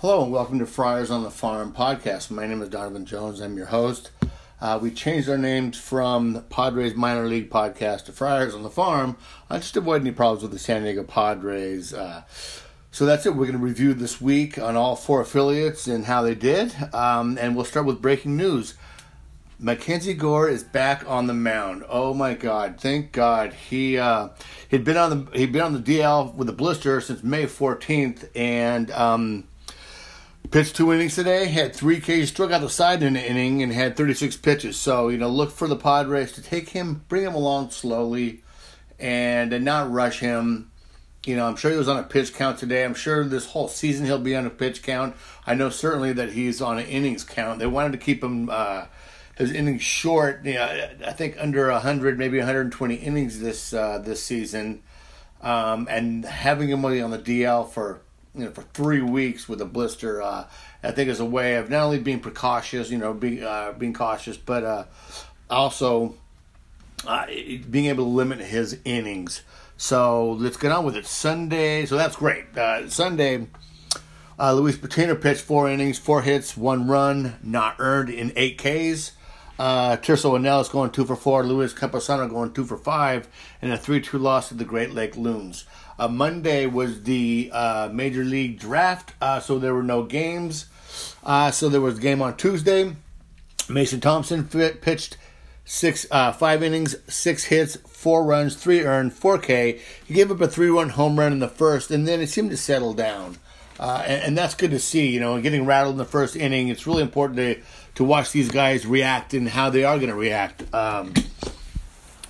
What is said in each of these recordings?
Hello and welcome to Friars on the Farm podcast. My name is Donovan Jones. I'm your host. Uh, we changed our names from Padres Minor League Podcast to Friars on the Farm. I just avoid any problems with the San Diego Padres. Uh, so that's it. We're going to review this week on all four affiliates and how they did. Um, and we'll start with breaking news. Mackenzie Gore is back on the mound. Oh my God! Thank God he uh, he'd been on the he'd been on the DL with a blister since May 14th, and um, Pitched two innings today, had three Ks, struck out the side in an inning, and had 36 pitches. So, you know, look for the Padres to take him, bring him along slowly, and, and not rush him. You know, I'm sure he was on a pitch count today. I'm sure this whole season he'll be on a pitch count. I know certainly that he's on an innings count. They wanted to keep him uh, his innings short. You know, I think under 100, maybe 120 innings this uh, this season, um, and having him on the DL for you know, for three weeks with a blister, uh, I think is a way of not only being precautious, you know, being uh, being cautious, but uh, also uh, being able to limit his innings. So let's get on with it. Sunday, so that's great. Uh, Sunday, uh, Luis Patino pitched four innings, four hits, one run, not earned in eight Ks. Uh, Tirso Ornelas going two for four, Luis Campusano going two for five, and a 3 2 loss to the Great Lake Loons. Uh, Monday was the uh, Major League Draft, uh, so there were no games. Uh, so there was a game on Tuesday. Mason Thompson fit, pitched six, uh, five innings, six hits, four runs, three earned, 4K. He gave up a three-run home run in the first, and then it seemed to settle down. Uh, and, and, that's good to see. You know, getting rattled in the first inning, it's really important to to watch these guys react and how they are going to react. Um,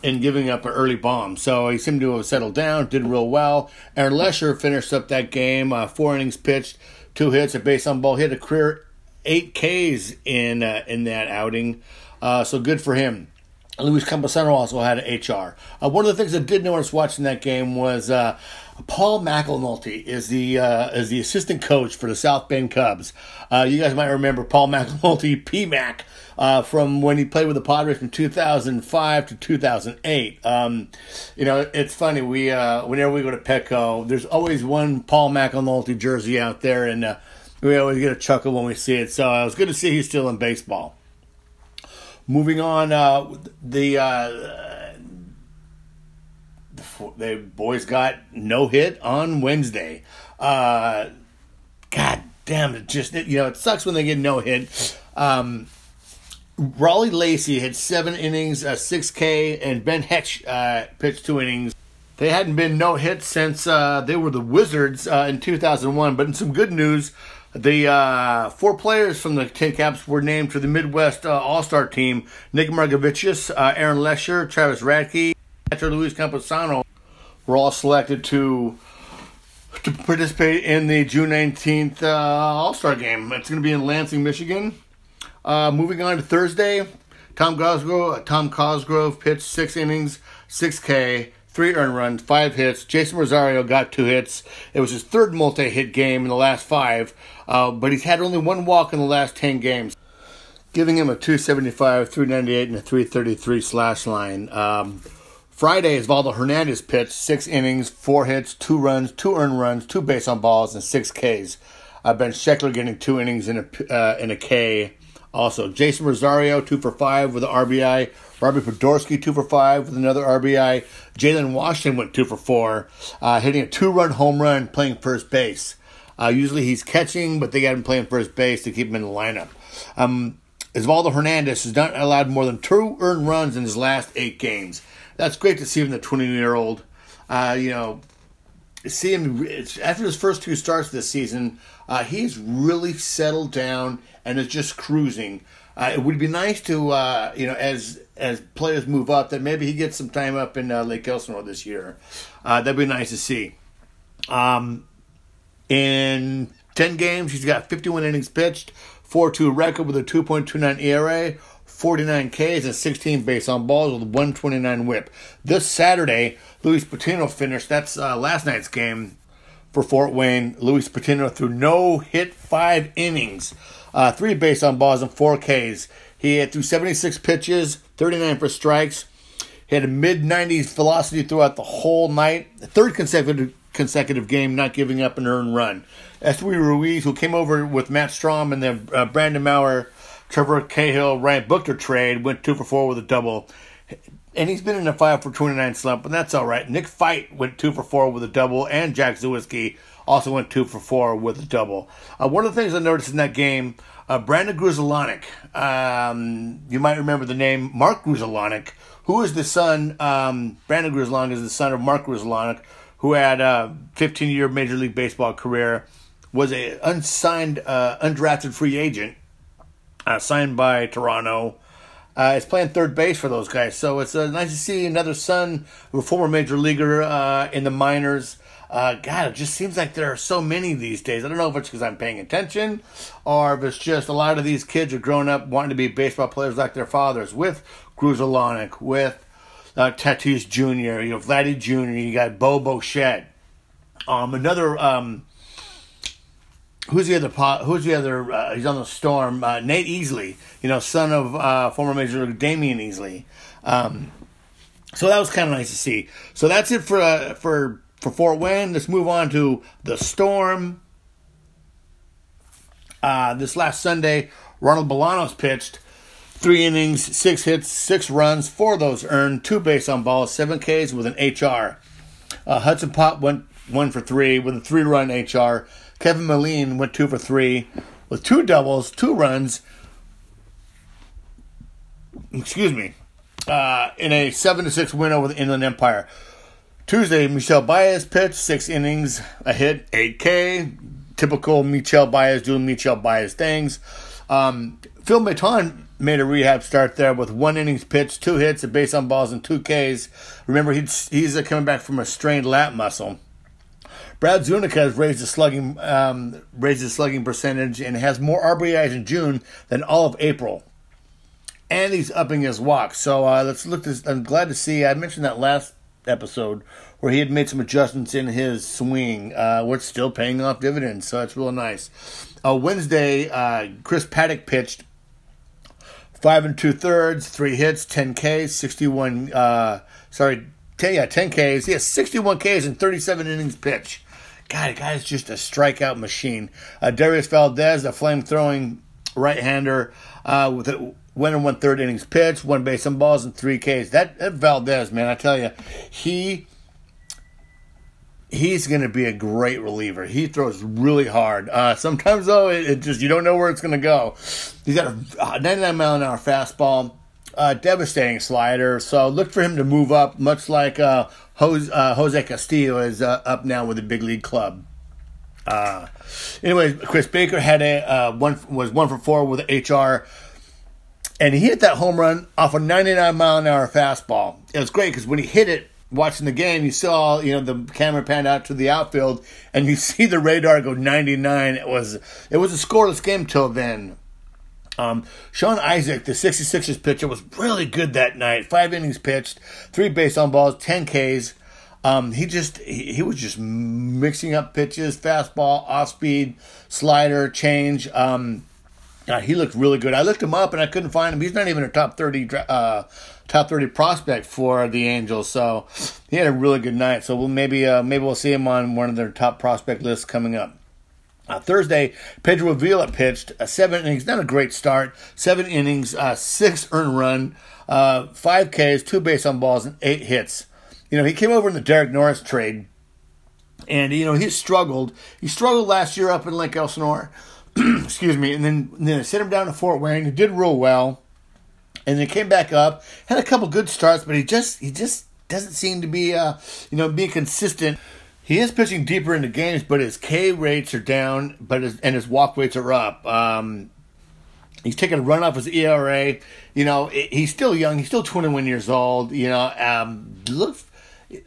in giving up an early bomb. So he seemed to have settled down, did real well. Aaron Leasher finished up that game, uh, four innings pitched, two hits, a base on ball, hit a career eight Ks in uh, in that outing. Uh, so good for him. Luis Campusano also had an HR. Uh, one of the things I did notice watching that game was uh, Paul McAnulty is the uh, is the assistant coach for the South Bend Cubs. Uh, you guys might remember Paul McAnulty, PMAC, uh, from when he played with the Padres from 2005 to 2008. Um, you know, it's funny. We uh, whenever we go to Petco, there's always one Paul McAnulty jersey out there, and we always get a chuckle when we see it. So it was good to see he's still in baseball. Moving on, the the boys got no hit on Wednesday. Uh, God damn it! Just you know, it sucks when they get no hit. Um, Raleigh Lacy had seven innings, uh, six K, and Ben Hetch uh, pitched two innings. They hadn't been no hit since uh, they were the Wizards uh, in 2001. But in some good news, the uh, four players from the Tin Caps were named to the Midwest uh, All Star team: Nick Margevicius, Aaron Leasher, Travis Radke, after Luis Campusano were all selected to to participate in the June 19th uh, All Star game. It's going to be in Lansing, Michigan. Uh, moving on to Thursday, Tom Cosgrove, Tom Cosgrove pitched six innings, 6K, three earned runs, five hits. Jason Rosario got two hits. It was his third multi hit game in the last five, uh, but he's had only one walk in the last 10 games, giving him a 275, 398, and a 333 slash line. Um, Friday, Osvaldo Hernandez pitched six innings, four hits, two runs, two earned runs, two base on balls, and six Ks. Uh, ben Sheckler getting two innings in a uh, in a K. Also, Jason Rosario two for five with an RBI. Robbie Podorsky two for five with another RBI. Jalen Washington went two for four, uh, hitting a two run home run, playing first base. Uh, usually he's catching, but they got him playing first base to keep him in the lineup. Um, Hernandez has not allowed more than two earned runs in his last eight games that's great to see him, the 20 year old. Uh, you know, see him after his first two starts this season. Uh, he's really settled down and is just cruising. Uh, it would be nice to, uh, you know, as as players move up, that maybe he gets some time up in uh, Lake Elsinore this year. Uh, that'd be nice to see. Um, in 10 games, he's got 51 innings pitched, 4 2 record with a 2.29 ERA, 49 Ks and 16 base on balls with 129 whip. This Saturday, Luis Patino finished. That's uh, last night's game for Fort Wayne. Luis Patino threw no hit five innings, uh, three base on balls and four Ks. He had threw 76 pitches, 39 for strikes. He had a mid 90s velocity throughout the whole night. Third consecutive consecutive game not giving up an earned run. Esteury Ruiz, who came over with Matt Strahm and the uh, Brandon Maurer, Trevor Cahill, Ryan Buchter trade, went two for four with a double. And he's been in a five for 29 slump, but that's all right. Nick Feit went two for four with a double, and Jack Suwinski also went two for four with a double. Uh, one of the things I noticed in that game, uh, Brandon Grudzielanek, um, you might remember the name Mark Grudzielanek, who is the son, um, Brandon Grudzielanek is the son of Mark Grudzielanek, who had a 15 year Major League Baseball career, was a unsigned, uh, undrafted free agent, uh, signed by Toronto. Uh, is playing third base for those guys, so it's uh, nice to see another son a former major leaguer uh, in the minors. Uh, God, it just seems like there are so many these days. I don't know if it's because I'm paying attention, or if it's just a lot of these kids are growing up wanting to be baseball players like their fathers. With Grudzielanek, with uh, Tatis Jr., you know, Vladdy Jr., you got Bo Bichette. Um, another um, who's the other pot? Who's the other? Uh, he's on the storm. Uh, Nate Easley, you know, son of uh, former Major League Damion Easley. Um, so that was kind of nice to see. So that's it for uh, for for Fort Wayne. Let's move on to the Storm. Uh, this last Sunday, Ronald Bolanos pitched three innings, six hits, six runs, four of those earned, two base on balls, seven Ks with an HR. Uh, Hudson Potts went one for three with a three run HR. Kevin Milene went two for three with two doubles, two runs. Excuse me. Uh, in a seven to six win over the Inland Empire. Tuesday, Michel Baez pitched six innings, a hit, eight K. Typical Michel Baez doing Michel Baez things. Um, Phil Maton made a rehab start there with one innings pitched, two hits, a base on balls, and two Ks. Remember, he's he's coming back from a strained lat muscle. Brad Zunica has raised his slugging um, raised his slugging percentage and has more RBIs in June than all of April. And he's upping his walk. So uh, let's look. This, I'm glad to see. I mentioned that last episode where he had made some adjustments in his swing. Uh, what's still paying off dividends, so that's real nice. Uh, Wednesday, uh, Chris Paddack pitched five and two thirds, three hits, ten Ks, sixty-one. Uh, sorry, 10, yeah, ten Ks. Yeah, sixty-one Ks and thirty-seven innings pitch. God, the guy's just a strikeout machine. Uh, Dauris Valdez, a flame throwing right hander, uh, with a one and one third innings pitch, one base on balls, and three Ks. That, that Valdez, man, I tell you, he he's going to be a great reliever. He throws really hard. Uh, sometimes though, it, it, just you don't know where it's going to go. He's got a 99 mile an hour fastball, uh, devastating slider. So look for him to move up, much like uh, Jose, uh, Jose, Castillo is uh, up now with the big league club. Uh, anyway, Chris Baker had a one was one for four with HR. And he hit that home run off a 99 mile an hour fastball. It was great because when he hit it, watching the game, you saw, you know, the camera panned out to the outfield and you see the radar go 99. It was it was a scoreless game till then. Um, Sean Isaac, the 66ers pitcher, was really good that night. Five innings pitched, three base on balls, 10 Ks. Um, he just he, he, was just mixing up pitches, fastball, off speed, slider, change. Um, uh, he looked really good. I looked him up and I couldn't find him. He's not even a top 30 uh, top 30 prospect for the Angels. So he had a really good night. So we'll maybe uh, maybe we'll see him on one of their top prospect lists coming up. Uh, Thursday, Pedro Avila pitched a seven innings, not a great start. Seven innings, uh, six earned run, uh, five Ks, two base on balls, and eight hits. You know, he came over in the Derek Norris trade, and you know he struggled. He struggled last year up in Lake Elsinore. Excuse me, and then and then I sent him down to Fort Wayne. He did real well and then came back up, had a couple good starts, but he just he just doesn't seem to be uh, you know being consistent. He is pitching deeper into games, but his K rates are down, but his, and his walk rates are up. Um, he's taking a run off his ERA. You know, he's still young. He's still 21 years old. You know, um, look,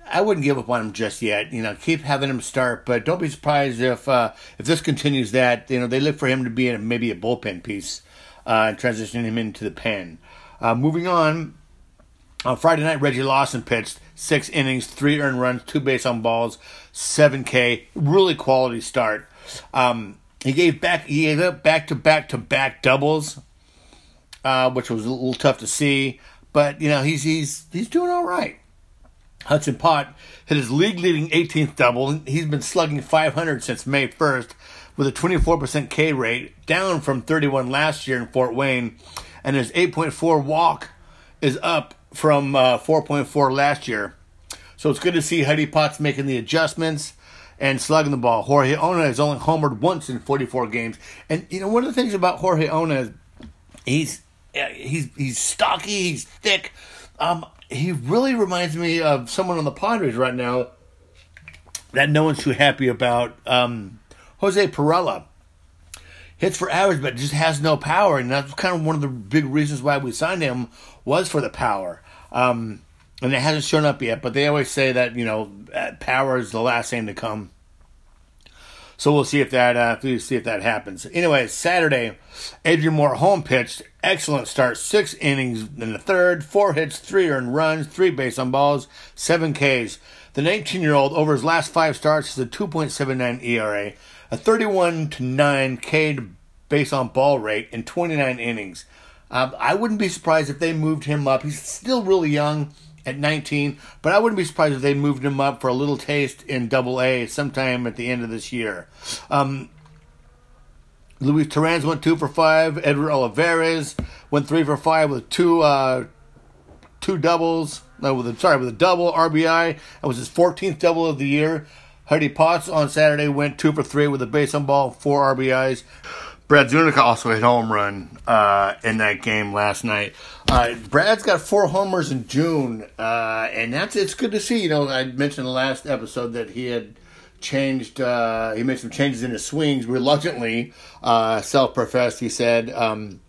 I wouldn't give up on him just yet. You know, keep having him start, but don't be surprised if uh, if this continues. That you know they look for him to be in maybe a bullpen piece uh, and transitioning him into the pen. Uh, moving on, on Friday night, Reggie Lawson pitched six innings, three earned runs, two base on balls, seven K. Really quality start. Um, he gave back. He gave up back to back to back doubles, uh, which was a little tough to see. But you know he's he's he's doing all right. Hudson Pott hit his league leading 18th double. He's been slugging 500 since May 1st with a 24% K rate, down from 31 last year in Fort Wayne. And his 8.4 walk is up from uh, 4.4 last year. So it's good to see Huddy Potts making the adjustments and slugging the ball. Jorge Ona has only homered once in 44 games. And, you know, one of the things about Jorge Ona is he's, he's, he's stocky, he's thick. Um, he really reminds me of someone on the Padres right now that no one's too happy about. Um, Jose Pirela hits for average, but just has no power, and that's kind of one of the big reasons why we signed him was for the power. Um, and it hasn't shown up yet, but they always say that you know power is the last thing to come. So we'll see if that uh, see if that happens. Anyway, Saturday, Adrian Morejon pitched. Excellent start. Six innings in the third, four hits, three earned runs, three base on balls, seven Ks. The 19 year old over his last five starts has a 2.79 ERA, a 31 to 9 K base on ball rate in 29 innings. Um, I wouldn't be surprised if they moved him up. He's still really young at 19, but I wouldn't be surprised if they moved him up for a little taste in Double A sometime at the end of this year. Um, Luis Torrens went two for five. Edward Olivares went three for five with two uh, two doubles. No, with a, sorry, with a double RBI. That was his 14th double of the year. Huddy Potts on Saturday went two for three with a base on ball, four RBIs. Brad Zunica also hit a home run uh, in that game last night. Uh, Brad's got four homers in June, uh, and that's it's good to see. You know, I mentioned the last episode that he had changed. Uh, he made some changes in his swings reluctantly, uh, self-professed. He said, um,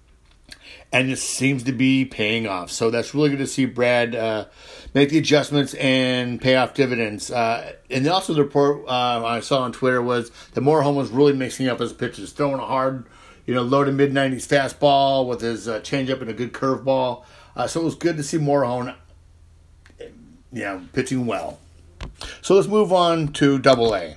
and it seems to be paying off. So that's really good to see Brad uh, make the adjustments and pay off dividends. Uh, and also the report uh, I saw on Twitter was that Morejon was really mixing up his pitches, throwing a hard, you know, low to mid 90s fastball with his uh, changeup and a good curveball. Uh, so it was good to see Morejon, you know, pitching well. So let's move on to Double A.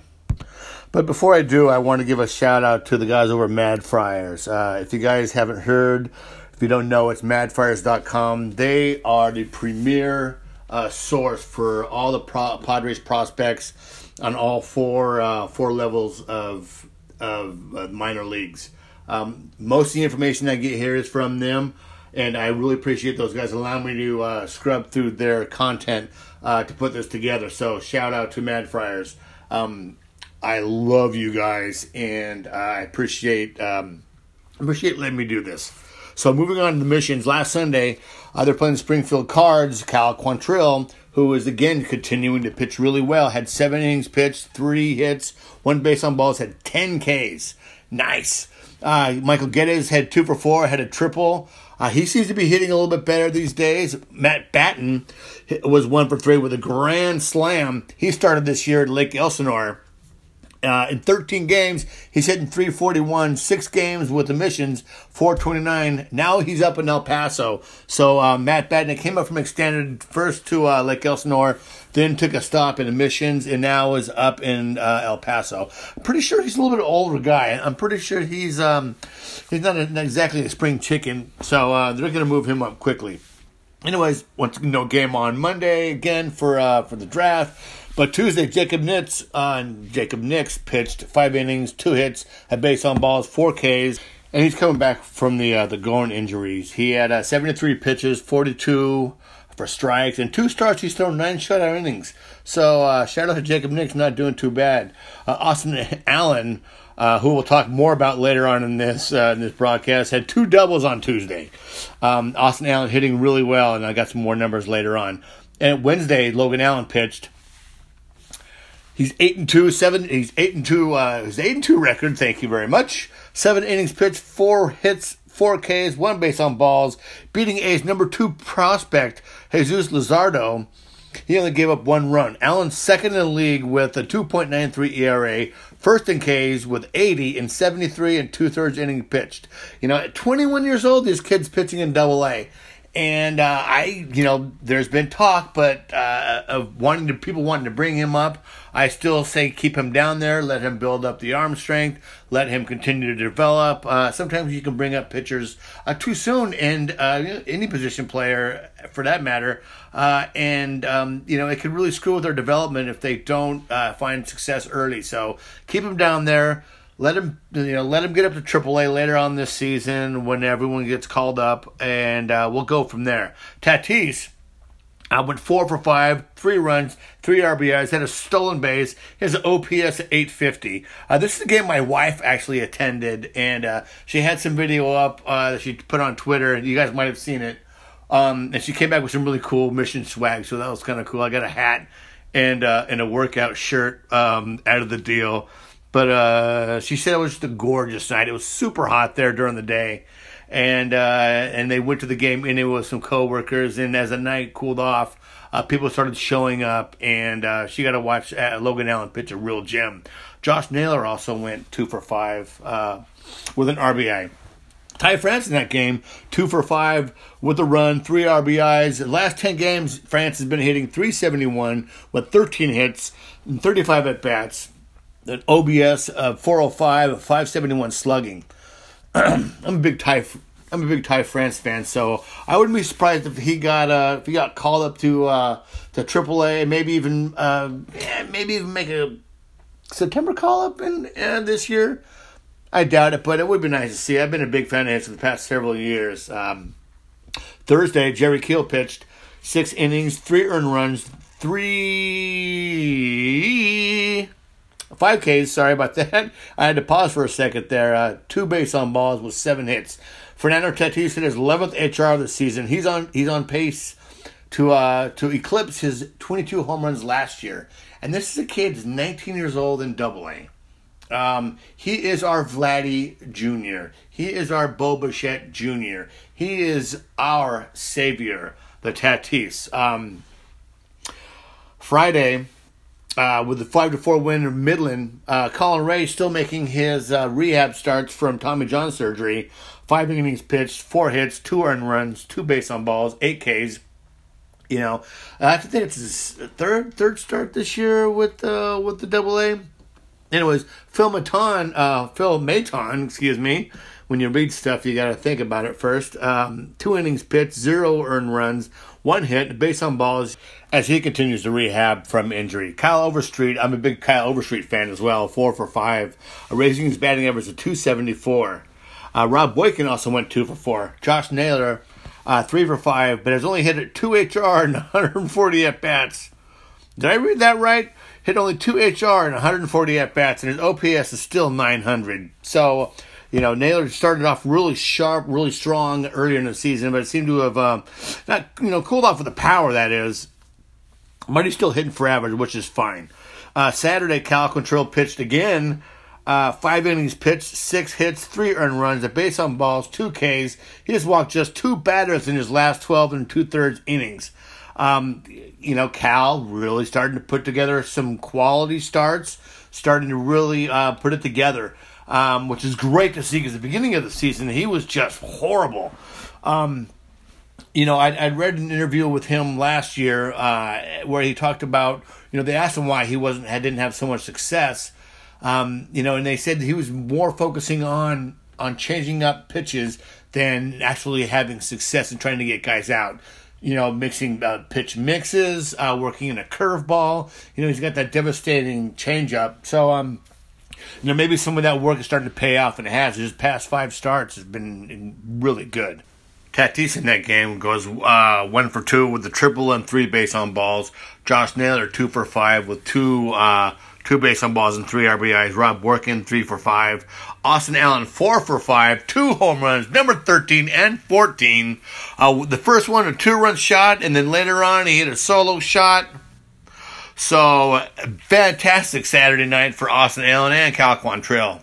But before I do, I want to give a shout out to the guys over at Mad Friars. Uh, if you guys haven't heard, if you don't know, it's madfriars.com. They are the premier uh, source for all the pro- Padres prospects on all four uh, four levels of of uh, minor leagues. Um, most of the information I get here is from them, and I really appreciate those guys allowing me to uh, scrub through their content uh, to put this together. So shout out to Mad Friars. Um, I love you guys, and I appreciate um, appreciate letting me do this. So moving on to the missions, last Sunday uh, they're playing Springfield Cards. Cal Quantrill, who is again continuing to pitch really well, had seven innings pitched, three hits, one base on balls, had ten Ks. Nice. Uh, Michael Gettys had two for four, had a triple. Uh, he seems to be hitting a little bit better these days. Matt Batten was one for three with a grand slam. He started this year at Lake Elsinore uh, in 13 games, he's hitting 341, six games with the missions, 429. Now he's up in El Paso. So uh, Matt Badnick came up from extended first to uh, Lake Elsinore, then took a stop in emissions, and now is up in uh, El Paso. I'm pretty sure he's a little bit older guy. I'm pretty sure he's um, he's not, a, not exactly a spring chicken, so uh, they're going to move him up quickly. Anyways, once no game on Monday again for uh, for the draft. But Tuesday, Jacob Nix, uh, Jacob Nix pitched five innings, two hits, a base on balls, four Ks, and he's coming back from the uh, the groin injuries. He had uh, 73 pitches, 42 for strikes, and two starts. He's thrown nine shutout innings. So uh, shout out to Jacob Nix, not doing too bad. Uh, Austin Allen. Uh, who we'll talk more about later on in this uh, in this broadcast, had two doubles on Tuesday. Um, Austin Allen hitting really well, and I got some more numbers later on. And Wednesday, Logan Allen pitched He's eight and two, seven. He's eight and two. Uh, his eight and two record. Thank you very much. Seven innings pitched, four hits, four Ks, one base on balls, beating A's number two prospect Jesus Luzardo. He only gave up one run. Allen's second in the league with a 2.93 ERA, first in Ks with 80 in 73 and two thirds innings pitched. You know, at 21 years old, this kid's pitching in Double A. and uh, I, you know, there's been talk, but uh, of wanting to people wanting to bring him up. I still say keep him down there, let him build up the arm strength, let him continue to develop. Uh, sometimes you can bring up pitchers uh, too soon, and uh, any position player for that matter, uh, and um, you know it could really screw with their development if they don't find success early. So keep him down there let him you know let him get up to AAA later on this season when everyone gets called up, and uh, we'll go from there. Tatis. I went four for five, three runs, three RBIs, had a stolen base. His OPS 850. Uh, this is a game my wife actually attended, and uh, she had some video up uh, that she put on Twitter, and you guys might have seen it. Um, and she came back with some really cool mission swag, so that was kind of cool. I got a hat and uh, and a workout shirt um, out of the deal. But uh, she said it was just a gorgeous night. It was super hot there during the day, and uh, and they went to the game and it was some coworkers. And as the night cooled off, uh, people started showing up, and uh, she got to watch uh, Logan Allen pitch a real gem. Josh Naylor also went two for five uh, with an RBI. Ty France in that game, two for five with a run, three RBIs. The last 10 games, France has been hitting 371 with 13 hits and 35 at bats an OBS of 405, 571 slugging. I'm a big Ty. I'm a big Ty France fan, so I wouldn't be surprised if he got uh, if he got called up to uh, to AAA, maybe even uh, maybe even make a September call up in uh, this year. I doubt it, but it would be nice to see. I've been a big fan of his for the past several years. Um, Thursday, Jerry Keel pitched six innings, three earned runs, three Five Ks, sorry about that. I had to pause for a second there. Uh, two base on balls with seven hits. Fernando Tatis hit his 11th HR of the season. He's on he's on pace to uh, to eclipse his 22 home runs last year. And this is a kid who's 19 years old in Double A. Um, he is our Vladdy Jr. He is our Bo Bichette Jr. He is our savior, the Tatis. Um, Friday, uh, with the five to four win of Midland, uh, Colin Rea still making his uh, rehab starts from Tommy John surgery. Five innings pitched, four hits, two earned runs, two base on balls, eight Ks. You know, I think it's his third third start this year with uh, with the Double A. Anyways, Phil Maton, uh, Phil Maton, excuse me. When you read stuff, you got to think about it first. Um, two innings pitched, zero earned runs, one hit, base on balls as he continues to rehab from injury. Kyle Overstreet, I'm a big Kyle Overstreet fan as well, four for five, raising his batting average to 274. Uh, Rob Boykin also went two for four. Josh Naylor, uh, three for five, but has only hit at two HR and 140 at bats. Did I read that right? Hit only two HR and 140 at bats, and his OPS is still 900. So you know, Naylor started off really sharp, really strong earlier in the season, but it seemed to have uh, not, you know, cooled off with the power that is. But he's still hitting for average, which is fine. Uh, Saturday, Cal Quantrill pitched again. Uh, five innings pitched, six hits, three earned runs, a base on balls, two Ks. He just walked just two batters in his last 12 and two thirds innings. Um, you know, Cal really starting to put together some quality starts, starting to really uh, put it together um, which is great to see because the beginning of the season he was just horrible. Um, you know, I'd, I'd, read an interview with him last year uh, where he talked about, you know, they asked him why he wasn't had, didn't have so much success. Um, you know, and they said he was more focusing on on changing up pitches than actually having success and trying to get guys out. You know, mixing uh, pitch mixes, uh, working in a curveball. You know, he's got that devastating changeup. So, um, you know, maybe some of that work is starting to pay off, and it has. His past five starts has been really good. Tatis in that game goes uh, one for two with the triple and three base on balls. Josh Naylor two for five with two uh, two base on balls and three RBIs. Rob Boykin three for five. Austin Allen four for five, two home runs, number thirteen and fourteen. Uh, the first one a two run shot, and then later on he hit a solo shot. So, fantastic Saturday night for Austin Allen and Cal Quantrill.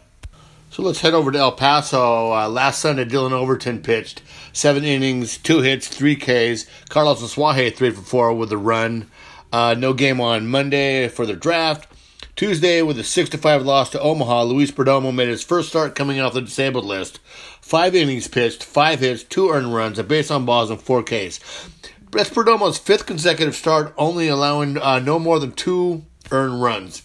So let's head over to El Paso. Uh, last Sunday, Dillon Overton pitched seven innings, two hits, three Ks. Carlos Asuaje three for four with a run. Uh, no game on Monday for the draft. Tuesday, with a 6 5 loss to Omaha, Luis Perdomo made his first start coming off the disabled list. Five innings pitched, five hits, two earned runs, a base on balls, and four Ks. That's Perdomo's fifth consecutive start, only allowing uh, no more than two earned runs.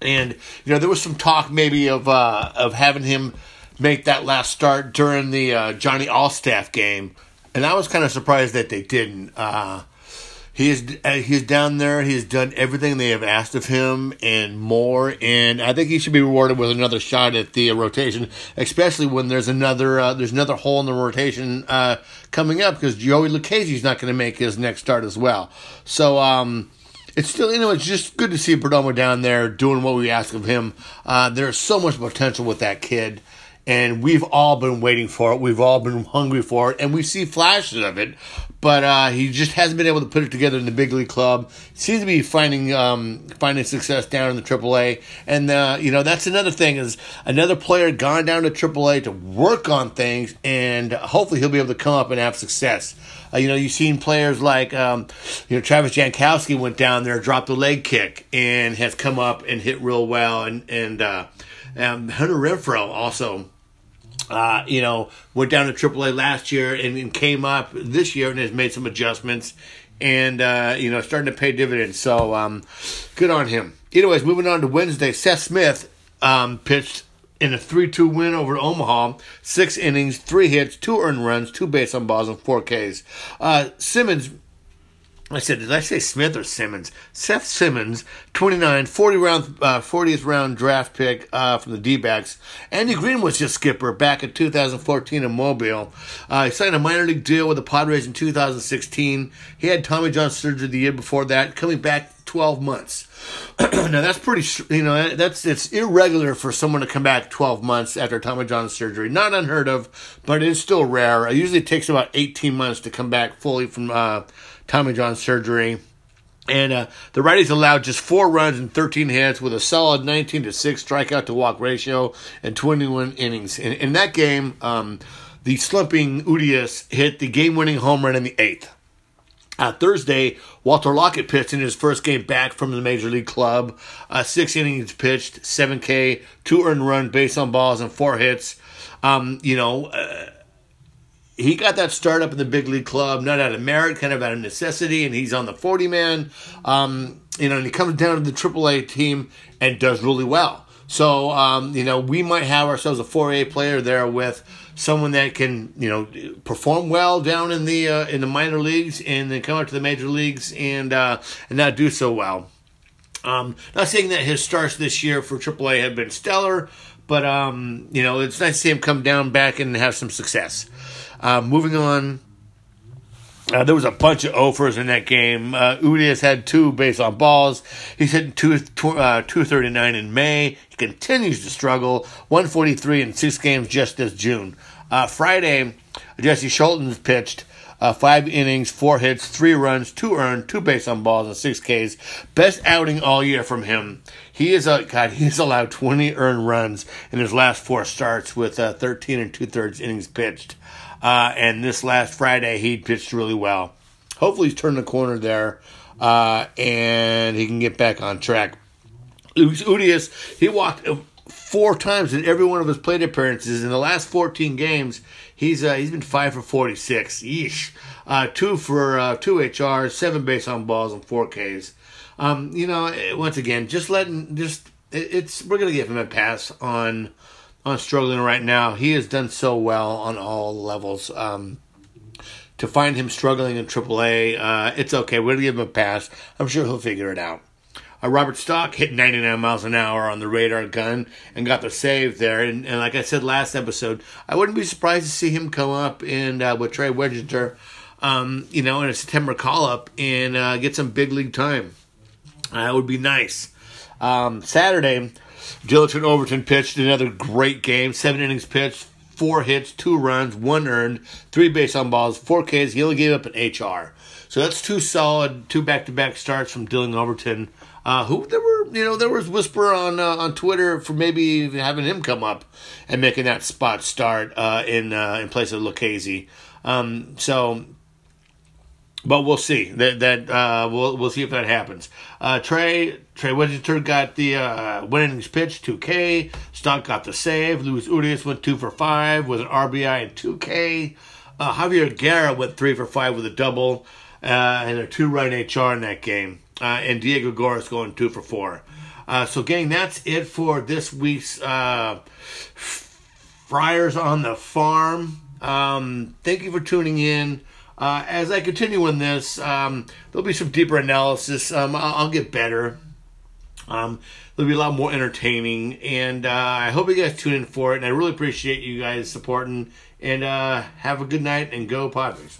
And you know there was some talk maybe of uh, of having him make that last start during the uh, Johnny Allstaff game, and I was kind of surprised that they didn't. Uh, he is uh, he's down there. He's done everything they have asked of him and more. And I think he should be rewarded with another shot at the rotation, especially when there's another uh, there's another hole in the rotation uh, coming up because Joey Lucchesi's not going to make his next start as well. So. Um, it's still, you know, it's just good to see Perdomo down there doing what we ask of him. Uh, there's so much potential with that kid and we've all been waiting for it. We've all been hungry for it, and we see flashes of it. But uh, he just hasn't been able to put it together in the big league club. Seems to be finding um, finding success down in the AAA, and uh, you know that's another thing is another player gone down to AAA to work on things, and hopefully he'll be able to come up and have success. Uh, you know, you've seen players like, um, you know, Travis Jankowski went down there, dropped a leg kick, and has come up and hit real well. And and uh, um, Hunter Renfroe also uh, you know, went down to AAA last year and, and, came up this year and has made some adjustments and, uh, you know, starting to pay dividends. So, um, good on him. Anyways, moving on to Wednesday, Seth Smith um, pitched in a 3 2 win over Omaha. Six innings, three hits, two earned runs, two base on balls, and four Ks. Uh, Simmons I said, did I say Smith or Simmons? Seth Simmons, 29, 40 round, uh, 40th round draft pick uh, from the D backs. Andy Green was just skipper back in 2014 in Mobile. Uh, he signed a minor league deal with the Padres in 2016. He had Tommy John surgery the year before that, coming back 12 months. now that's pretty, you know, that's it's irregular for someone to come back 12 months after Tommy John surgery. Not unheard of, but it's still rare. It usually takes about 18 months to come back fully from uh, Tommy John surgery. And uh, the righties allowed just four runs and 13 hits with a solid 19 to 6 strikeout to walk ratio and 21 innings. In, in that game, um, the slumping Urias hit the game winning home run in the eighth. Uh, Thursday, Walker Lockett pitched in his first game back from the major league club. Uh, six innings pitched, 7K, two earned run, base on balls, and four hits. Um, you know, uh, he got that start up in the big league club, not out of merit, kind of out of necessity, and he's on the 40 man. Um, you know, and he comes down to the AAA team and does really well. So, um, you know, we might have ourselves a 4A player there with someone that can, you know, perform well down in the uh, in the minor leagues and then come up to the major leagues and uh, and not do so well. Um, not saying that his starts this year for AAA have been stellar, but um, you know, it's nice to see him come down back and have some success. Uh, moving on, uh, there was a bunch of offers in that game. Uh, Urias had two base on balls. He's hitting two, uh, 239 in May. He continues to struggle. 143 in six games just this June. Uh, Friday, Jesse Scholtens pitched uh, five innings, four hits, three runs, two earned, two base on balls, and six Ks. Best outing all year from him. He is a God. He's allowed 20 earned runs in his last four starts with uh, 13 and two thirds innings pitched. Uh, and this last Friday, he pitched really well. Hopefully, he's turned the corner there, uh, and he can get back on track. Luis Urias, he walked uh, four times in every one of his plate appearances in the last 14 games. He's uh, he's been five for 46. Yeesh. Uh, two for uh, two HRs, seven base on balls, and four Ks. Um, you know, eh, once again, just letting just it's we're gonna give him a pass on on struggling right now. He has done so well on all levels. Um, to find him struggling in AAA, uh, it's okay. We're going to give him a pass. I'm sure he'll figure it out. Uh, Robert Stock hit 99 miles an hour on the radar gun and got the save there. And, and, like I said last episode, I wouldn't be surprised to see him come up and uh, with Trey Wingenter, um, you know, in a September call up and uh, get some big league time. That would be nice. Um, Saturday, Dillerton Overton pitched another great game. Seven innings pitched, four hits, two runs, one earned, three base on balls, four Ks. He only gave up an HR. So that's two solid, two back-to-back starts from Dillon Overton. Uh, who there were, you know, there was whisper on uh, on Twitter for maybe having him come up and making that spot start uh, in uh, in place of Lucchesi. Um, so but we'll see that that uh, we'll we'll see if that happens. Uh, Trey Trey Wingenter got the uh, winning pitch, two K. Stunt got the save. Luis Urias went two for five with an RBI and two K. Uh, Javier Guerra went three for five with a double uh, and a two run HR in that game. Uh, and Diego Goris going two for four. Uh, so, gang, that's it for this week's uh, Friars on the Farm. Um, thank you for tuning in. Uh, as I continue in this, um, there'll be some deeper analysis. Um, I'll, I'll, get better. Um, there'll be a lot more entertaining, and uh, I hope you guys tune in for it. And I really appreciate you guys supporting. And uh, have a good night and go Padres.